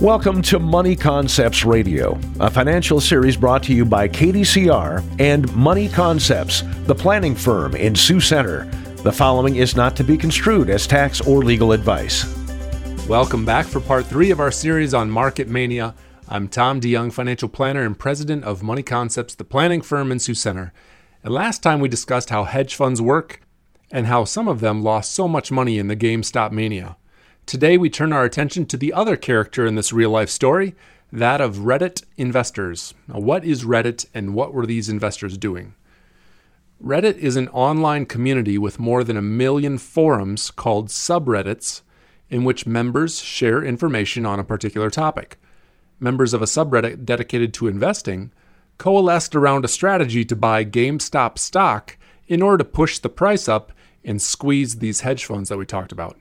Welcome to Money Concepts Radio, a financial series brought to you by KDCR and Money Concepts, the planning firm in Sioux Center. The following is not to be construed as tax or legal advice. Welcome back for part three of our series on Market Mania. I'm Tom DeYoung, financial planner and president of Money Concepts, the planning firm in Sioux Center. And last time we discussed how hedge funds work and how some of them lost so much money in the GameStop mania. Today, we turn our attention to the other character in this real life story, that of Reddit investors. Now, what is Reddit and what were these investors doing? Reddit is an online community with more than a million forums called subreddits in which members share information on a particular topic. Members of a subreddit dedicated to investing coalesced around a strategy to buy GameStop stock in order to push the price up and squeeze these hedge funds that we talked about.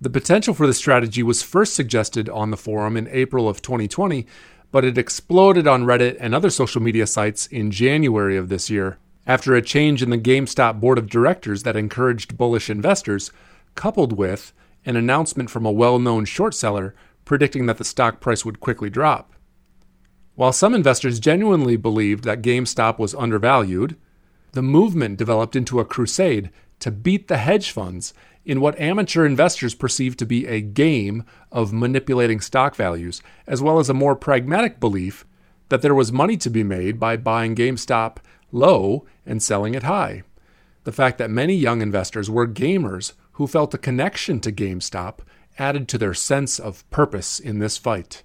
The potential for this strategy was first suggested on the forum in April of 2020, but it exploded on Reddit and other social media sites in January of this year after a change in the GameStop board of directors that encouraged bullish investors, coupled with an announcement from a well known short seller predicting that the stock price would quickly drop. While some investors genuinely believed that GameStop was undervalued, the movement developed into a crusade to beat the hedge funds in what amateur investors perceive to be a game of manipulating stock values, as well as a more pragmatic belief that there was money to be made by buying GameStop low and selling it high. The fact that many young investors were gamers who felt a connection to GameStop added to their sense of purpose in this fight.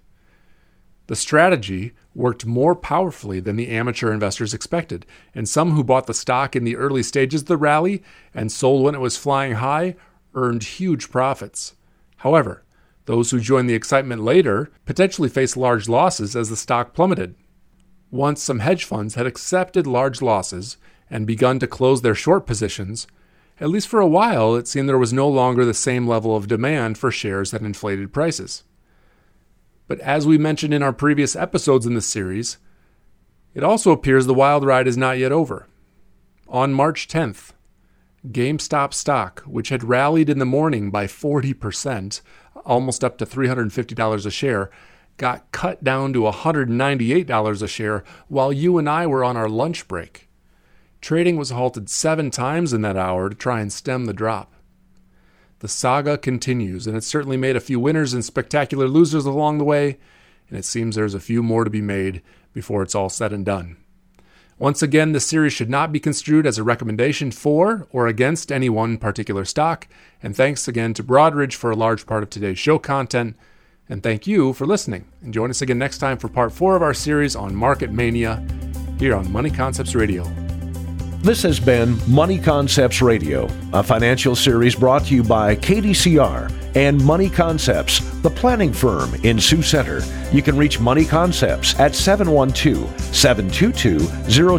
The strategy worked more powerfully than the amateur investors expected, and some who bought the stock in the early stages of the rally and sold when it was flying high earned huge profits. However, those who joined the excitement later potentially faced large losses as the stock plummeted. Once some hedge funds had accepted large losses and begun to close their short positions, at least for a while it seemed there was no longer the same level of demand for shares that inflated prices. But as we mentioned in our previous episodes in this series, it also appears the wild ride is not yet over. On March 10th, GameStop stock, which had rallied in the morning by 40%, almost up to $350 a share, got cut down to $198 a share while you and I were on our lunch break. Trading was halted seven times in that hour to try and stem the drop. The saga continues, and it certainly made a few winners and spectacular losers along the way, and it seems there's a few more to be made before it's all said and done. Once again, this series should not be construed as a recommendation for or against any one particular stock. And thanks again to Broadridge for a large part of today's show content. And thank you for listening. And join us again next time for part four of our series on Market Mania here on Money Concepts Radio. This has been Money Concepts Radio, a financial series brought to you by KDCR and Money Concepts, the planning firm in Sioux Center. You can reach Money Concepts at 712 722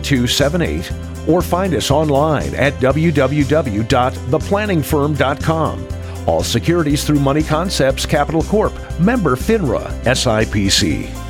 0278 or find us online at www.theplanningfirm.com. All securities through Money Concepts Capital Corp, member FINRA, SIPC.